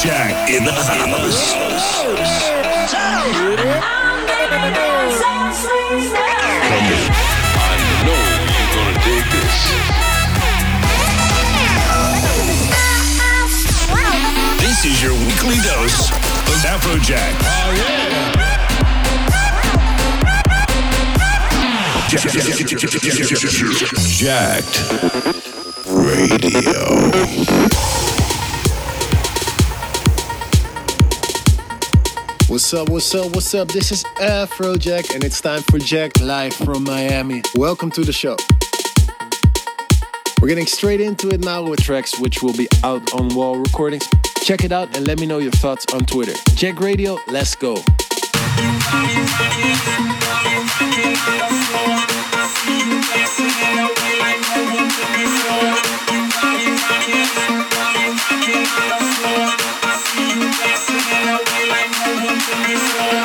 Afrojack in the house. I know you're gonna dig this. This is your weekly dose of Afrojack. Oh, yeah. Jacked Radio. What's up, what's up, what's up? This is Afrojack, and it's time for Jack live from Miami. Welcome to the show. We're getting straight into it now with tracks which will be out on Wall Recordings. Check it out and let me know your thoughts on Twitter. Jacked Radio, let's go. This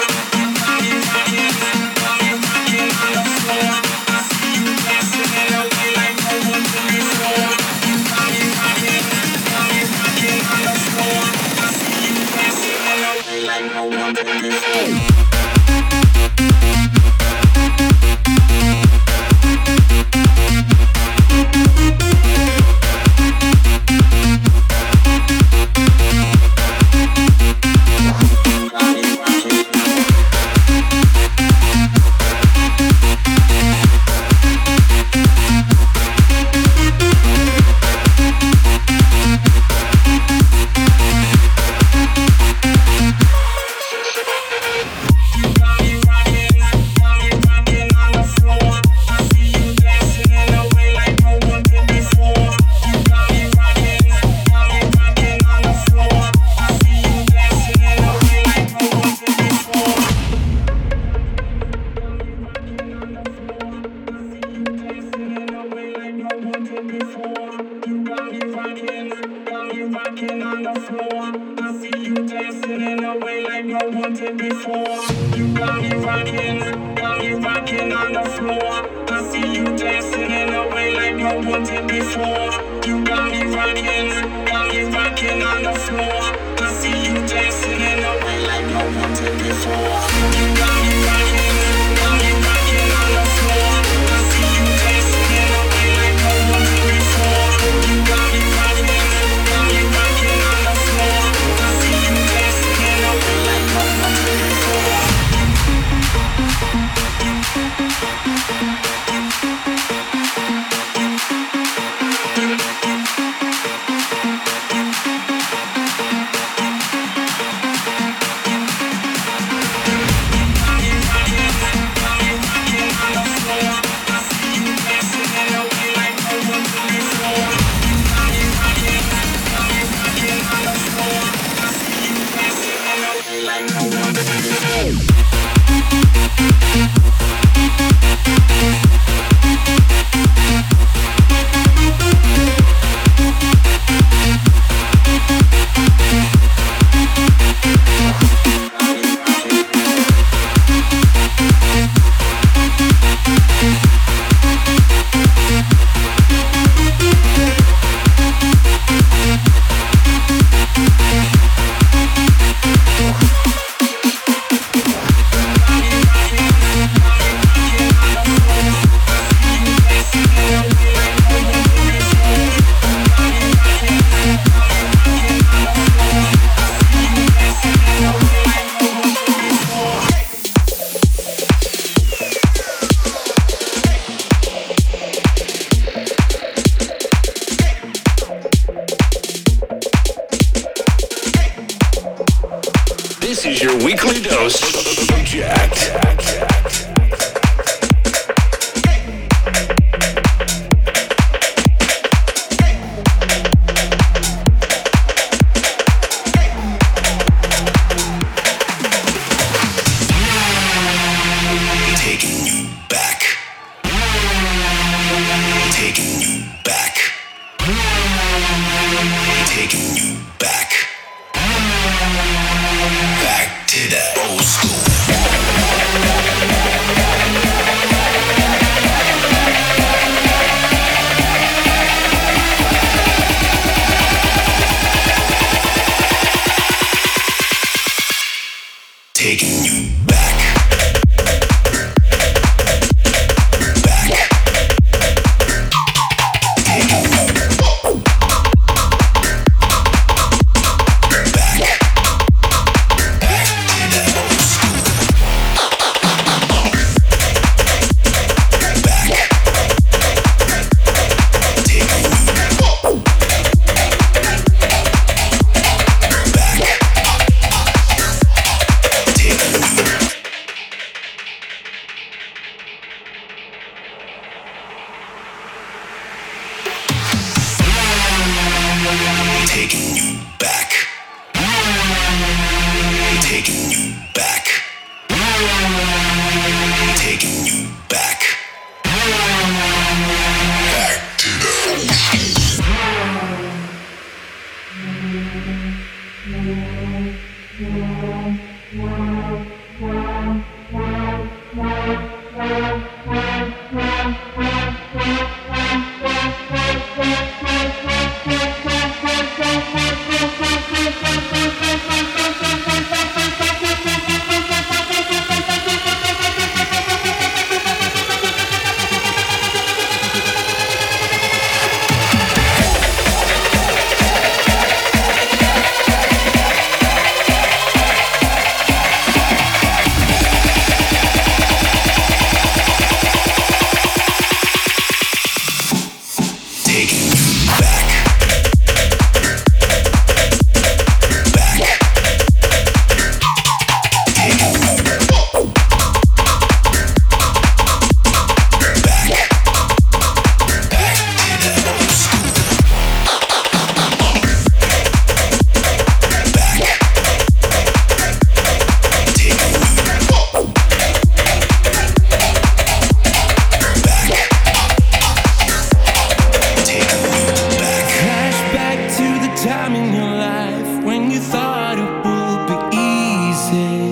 time in your life when you thought it would be easy.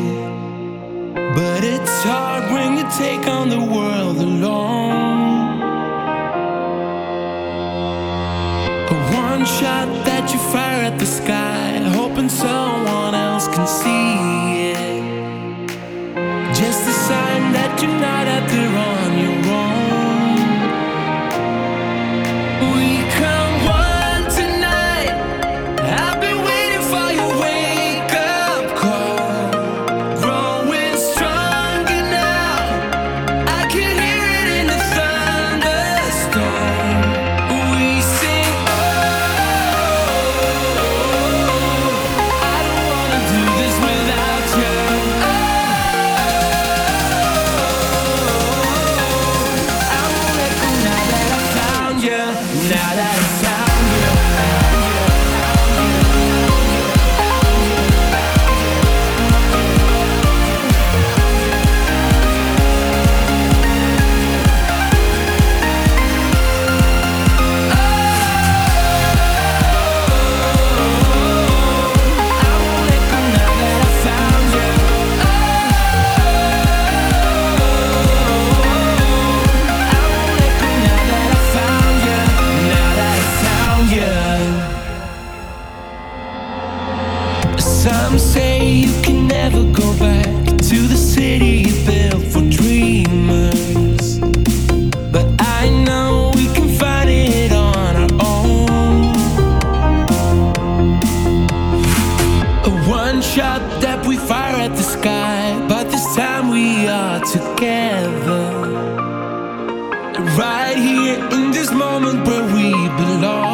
But it's hard when you take are together right here in this moment where we belong.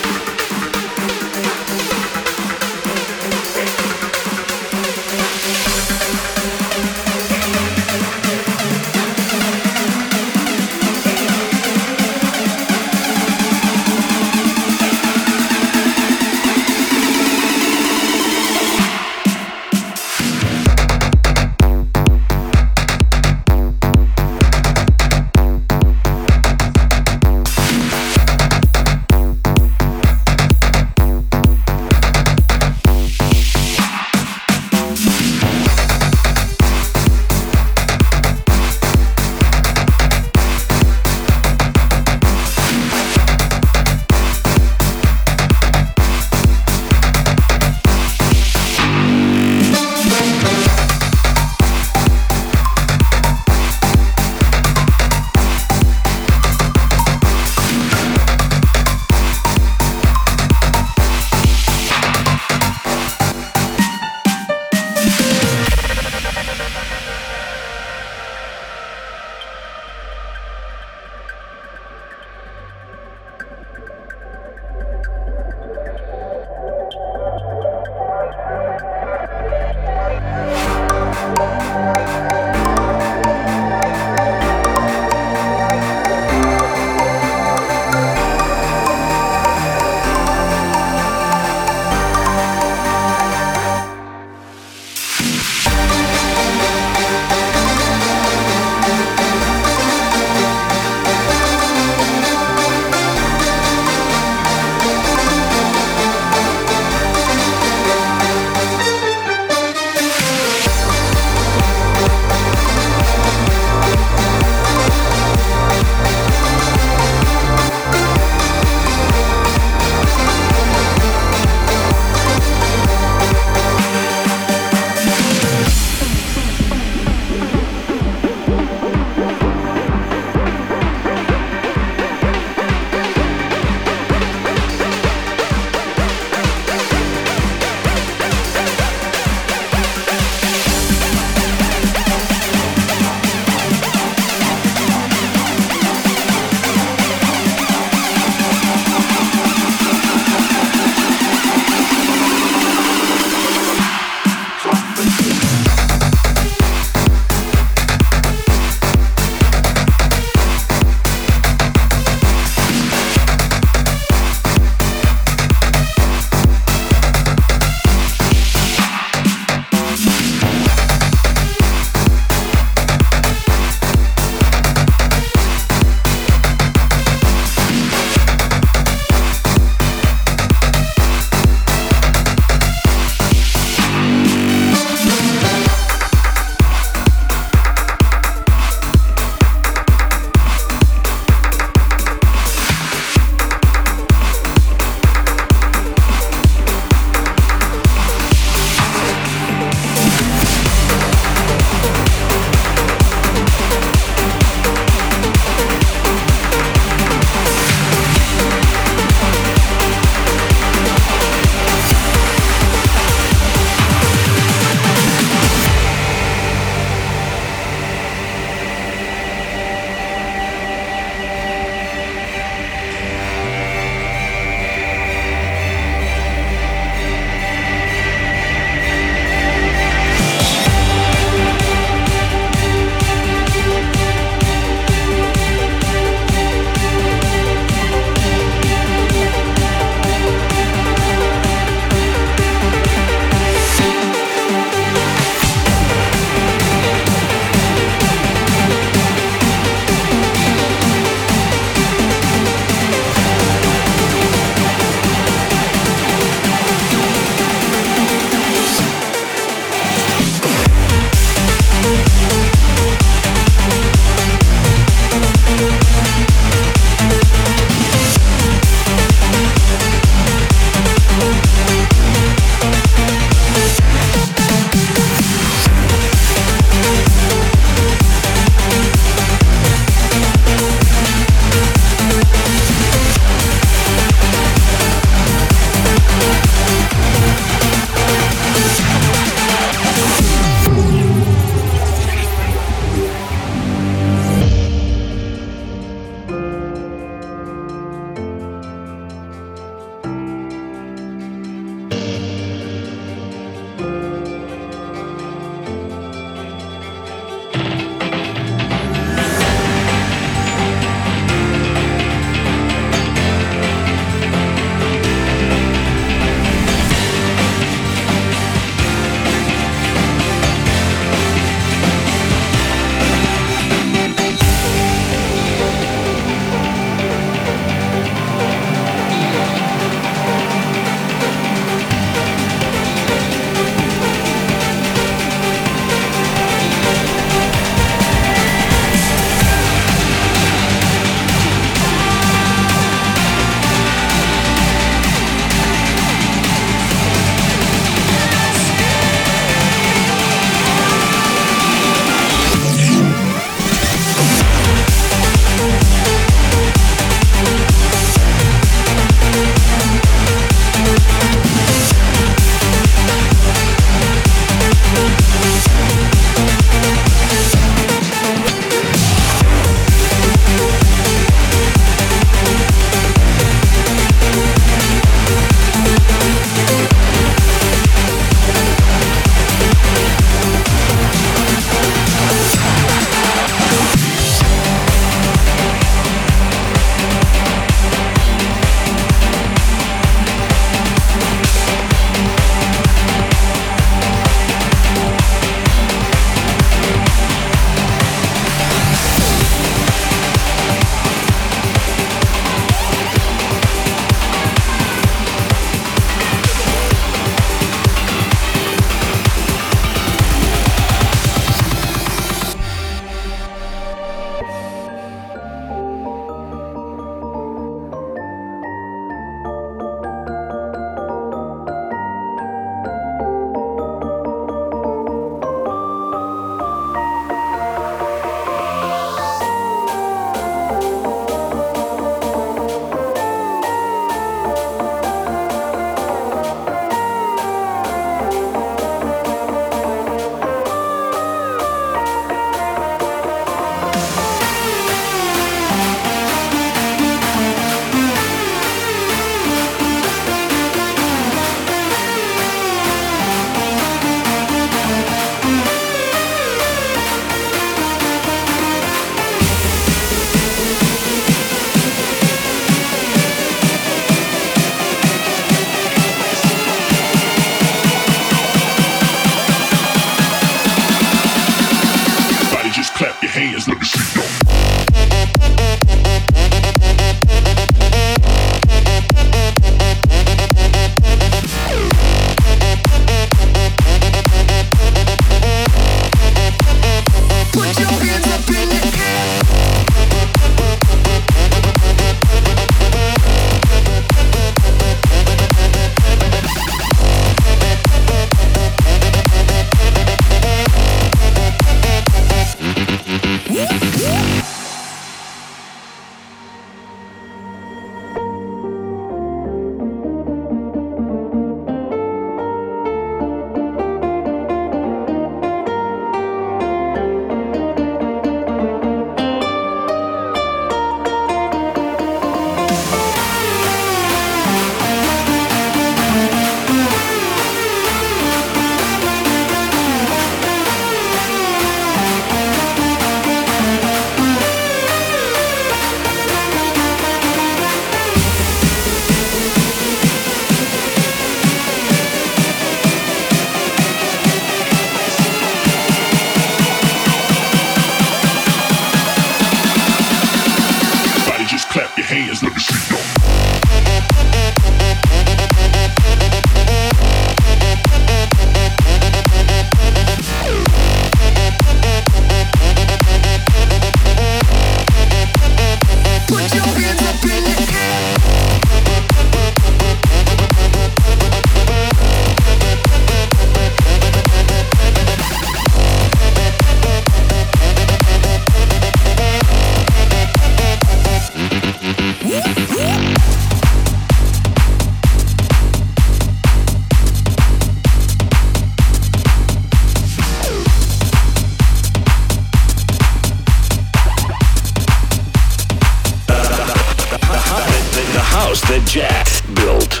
Afrojack. Built.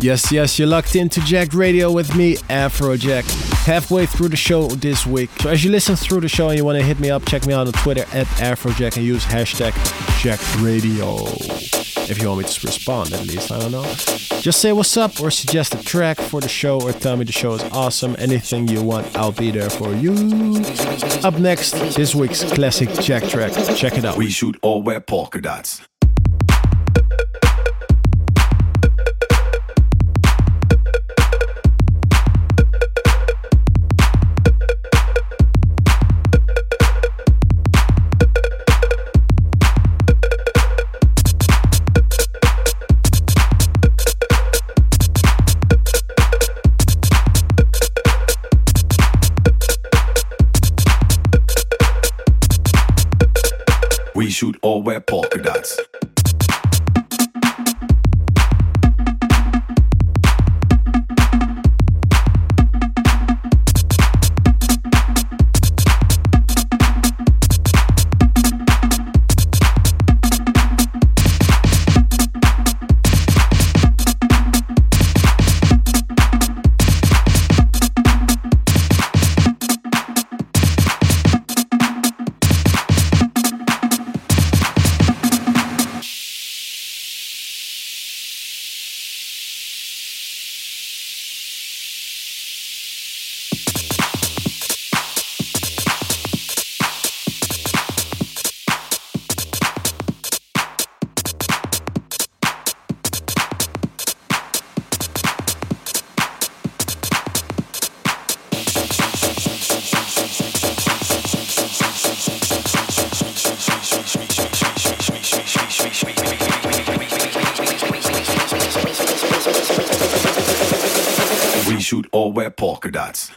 Yes, yes, you're locked into Jacked Radio with me, Afrojack. Halfway through the show this week. So as you listen through the show and you want to hit me up, check me out on Twitter at Afrojack and use hashtag Jacked Radio. If you want me to respond, at least, I don't know. Just say what's up or suggest a track for the show or tell me the show is awesome. Anything you want, I'll be there for you. Up next, this week's classic Jack track. Check it out. We should all wear polka dots. All wear polka should all wear polka dots.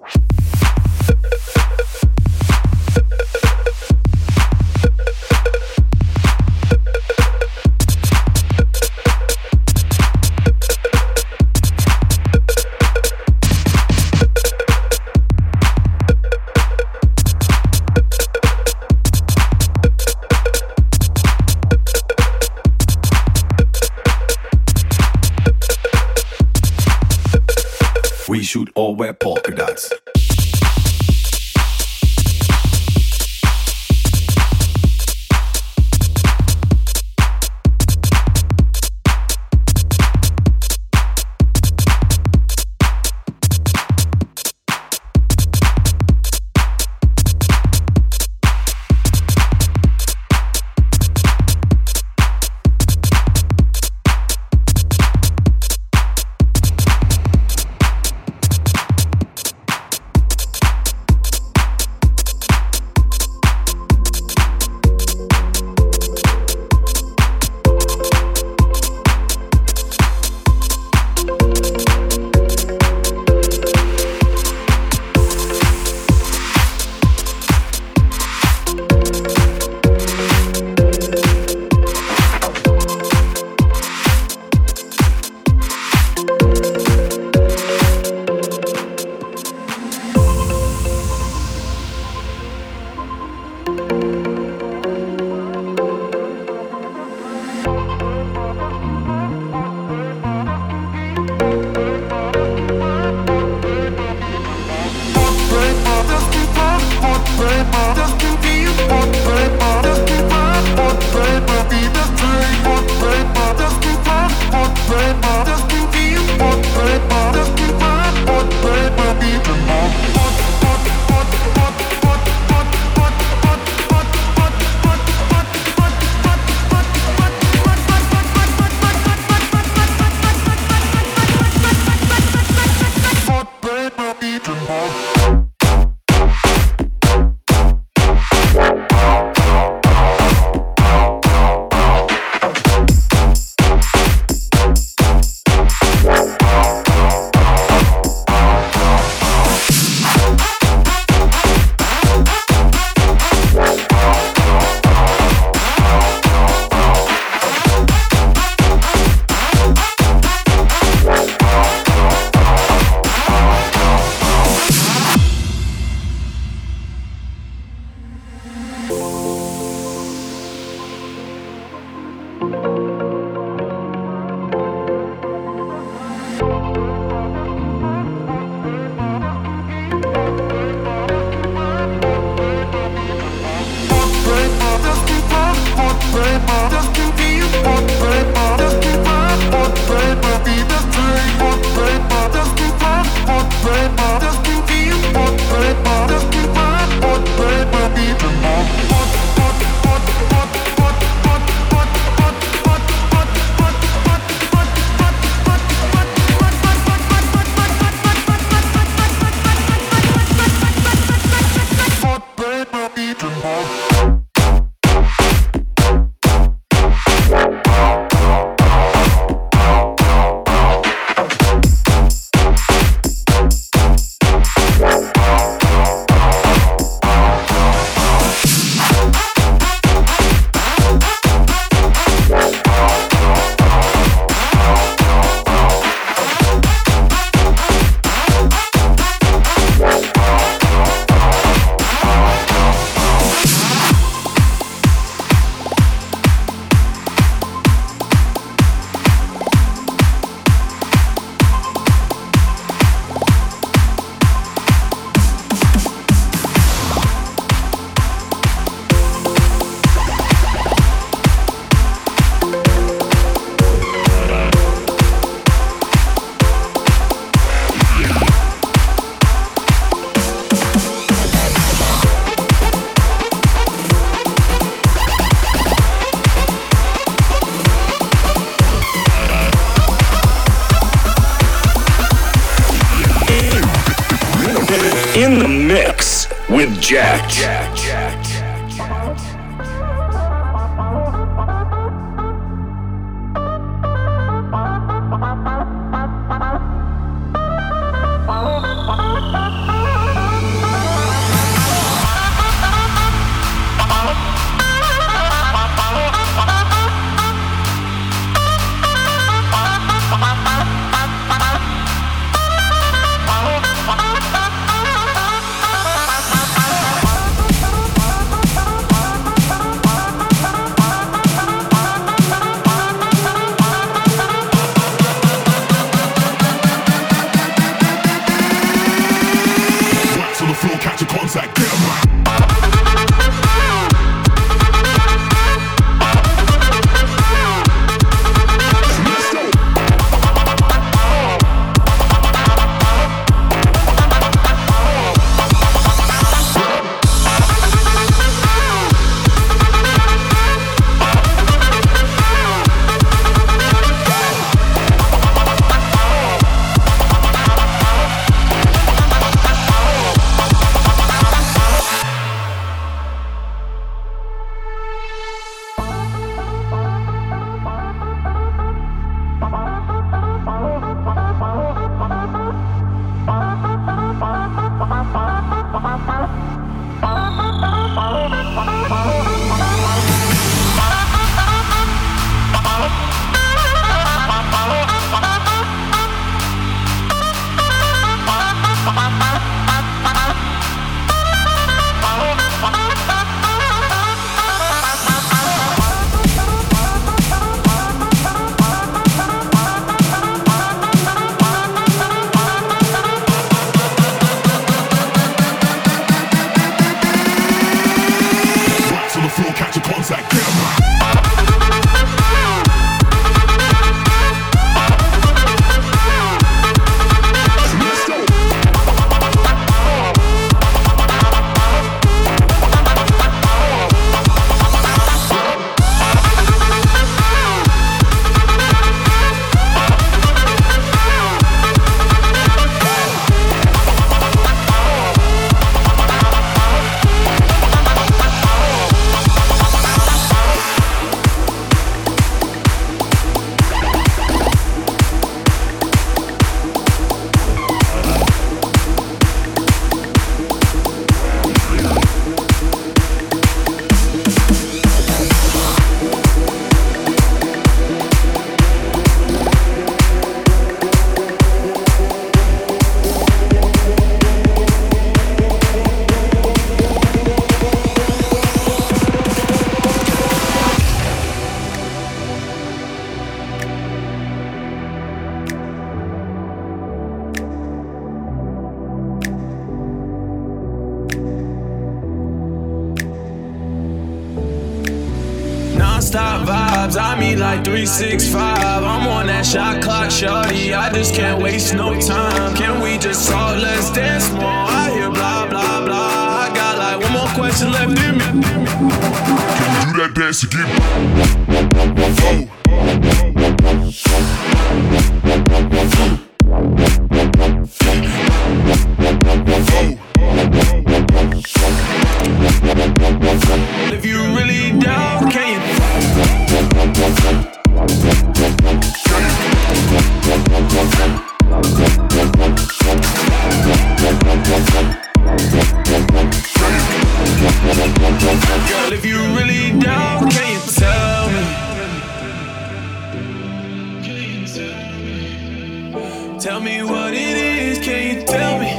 Tell me what it is, can you tell me?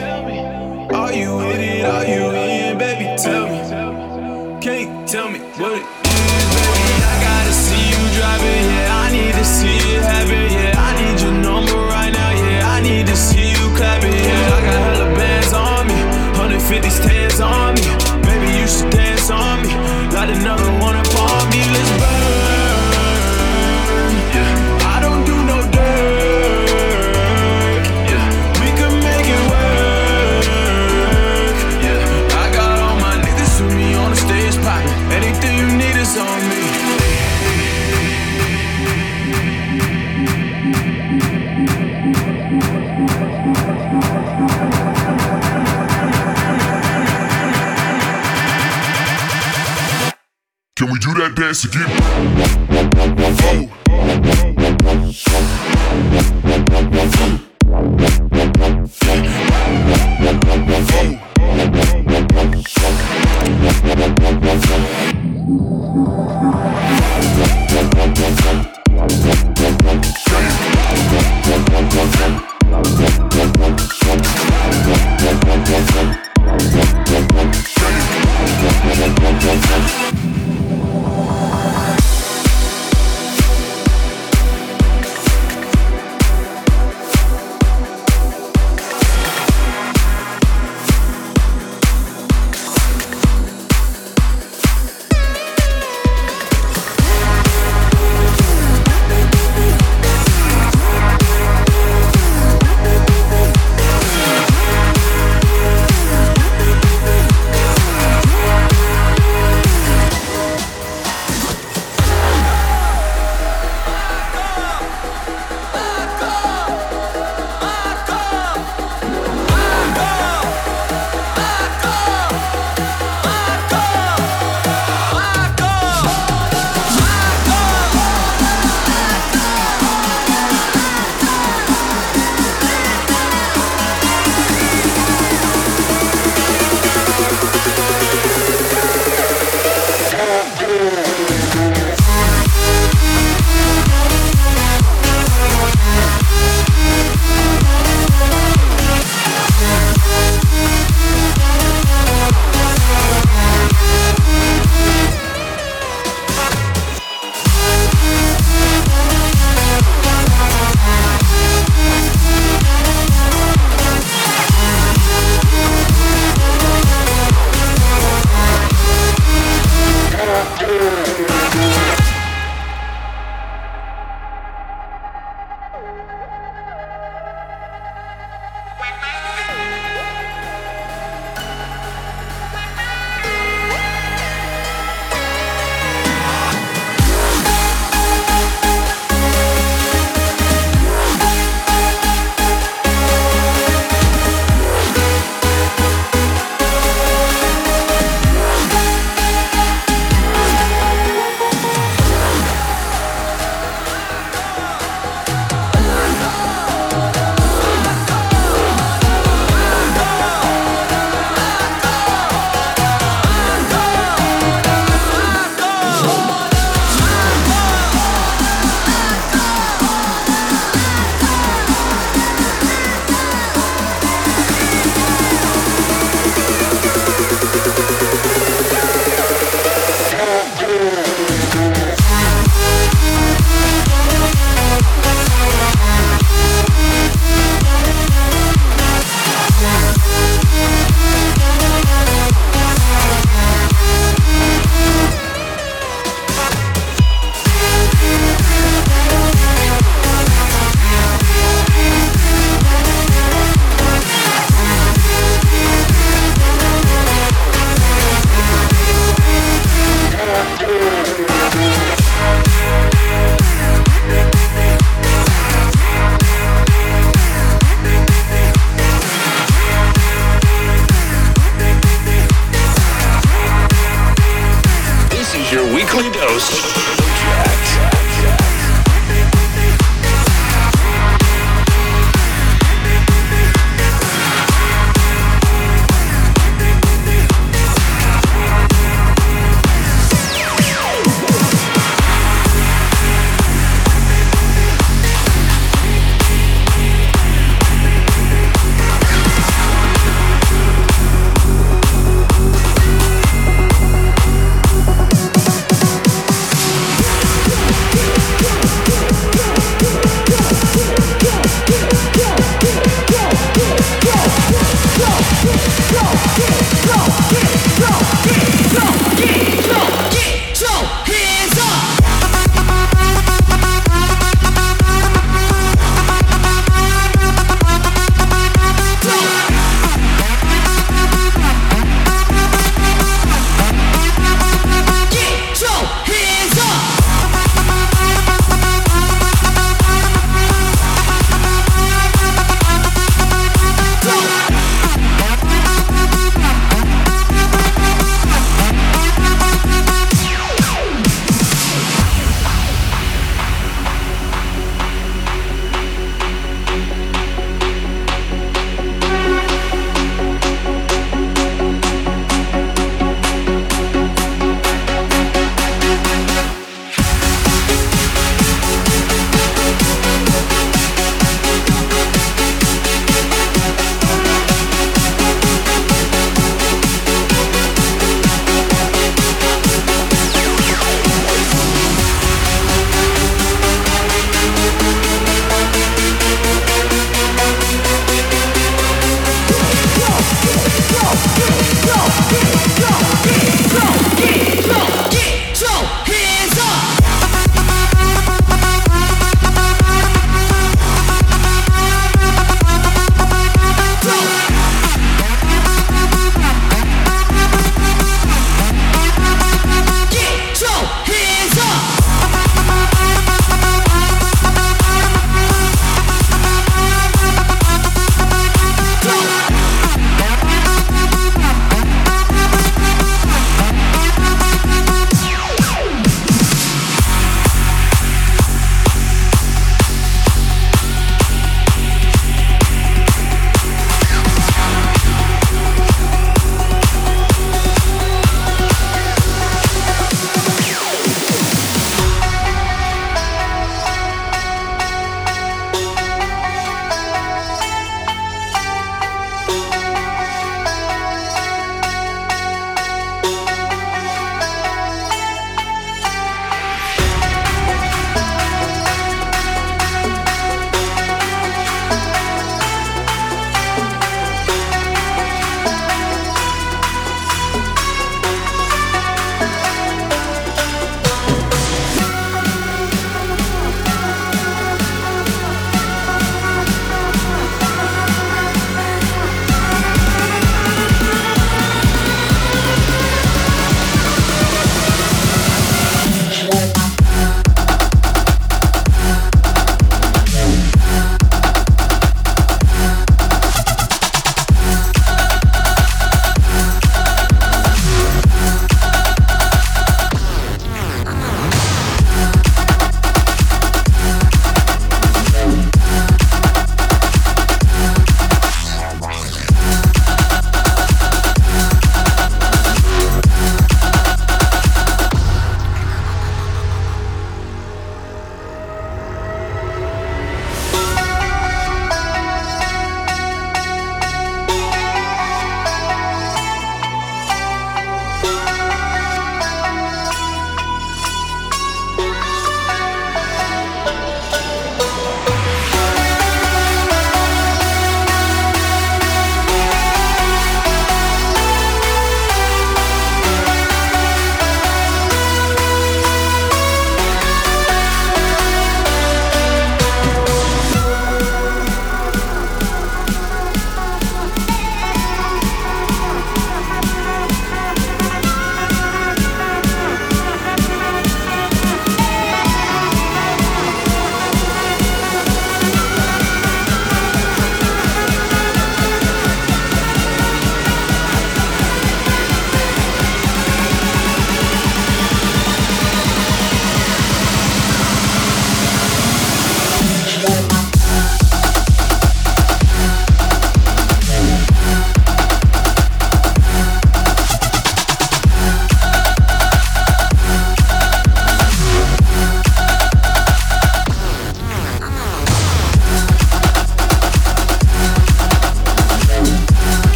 Are you in it? Are you in, baby? Tell me. Do that dance again? It's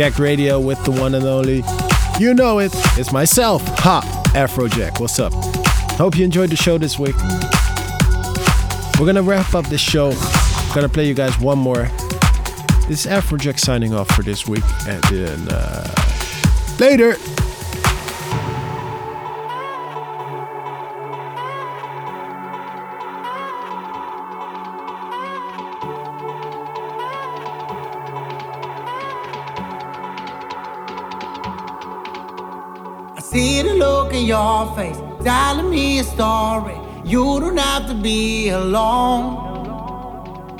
Jacked Radio with the one and only. You know it. It's myself, Ha Afrojack. What's up? Hope you enjoyed the show this week. We're gonna wrap up this show. I'm gonna play you guys one more. This is Afrojack signing off for this week, and then uh, later. Your face, telling me a story. You don't have to be alone.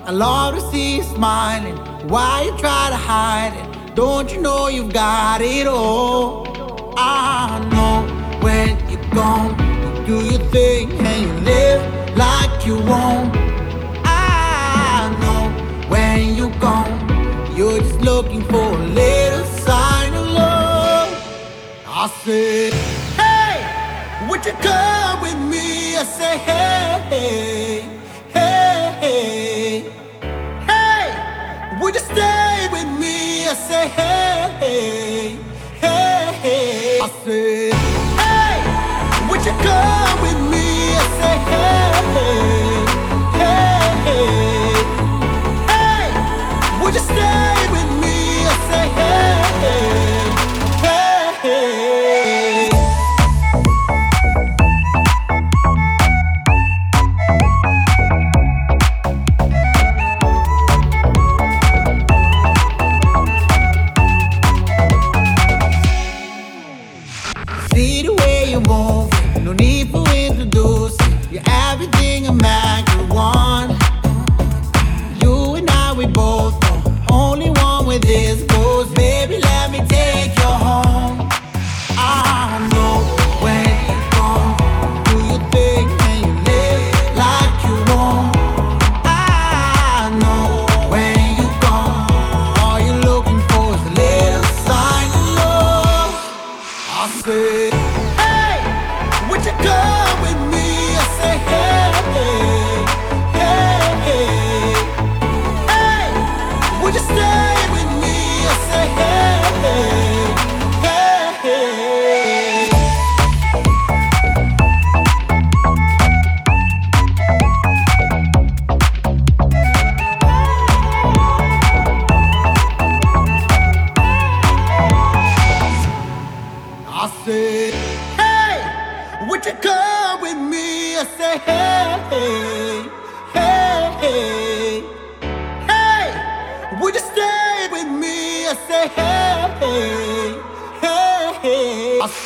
I love to see you smiling. Why you try to hide it? Don't you know you've got it all? I know when you're gone, you do your thing and you live like you won't. I know when you're gone, you're just looking for a little sign of love. I said, would you come with me? I say, Hey, hey, hey, hey, would you stay with me? I say, Hey, hey, hey, I said, Hey, would you come with me? I say, Hey, hey, hey, would you stay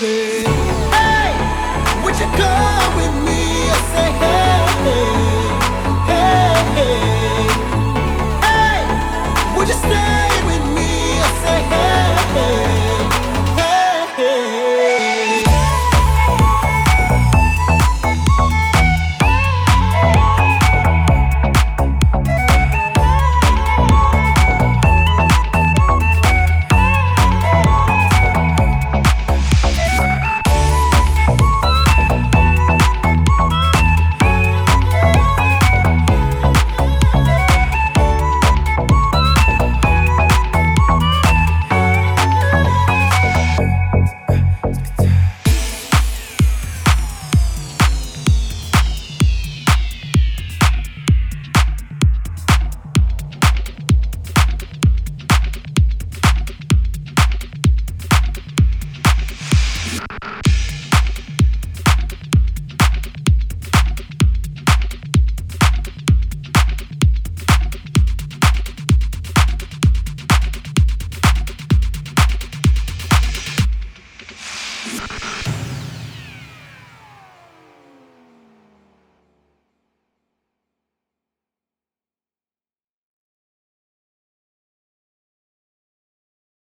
say,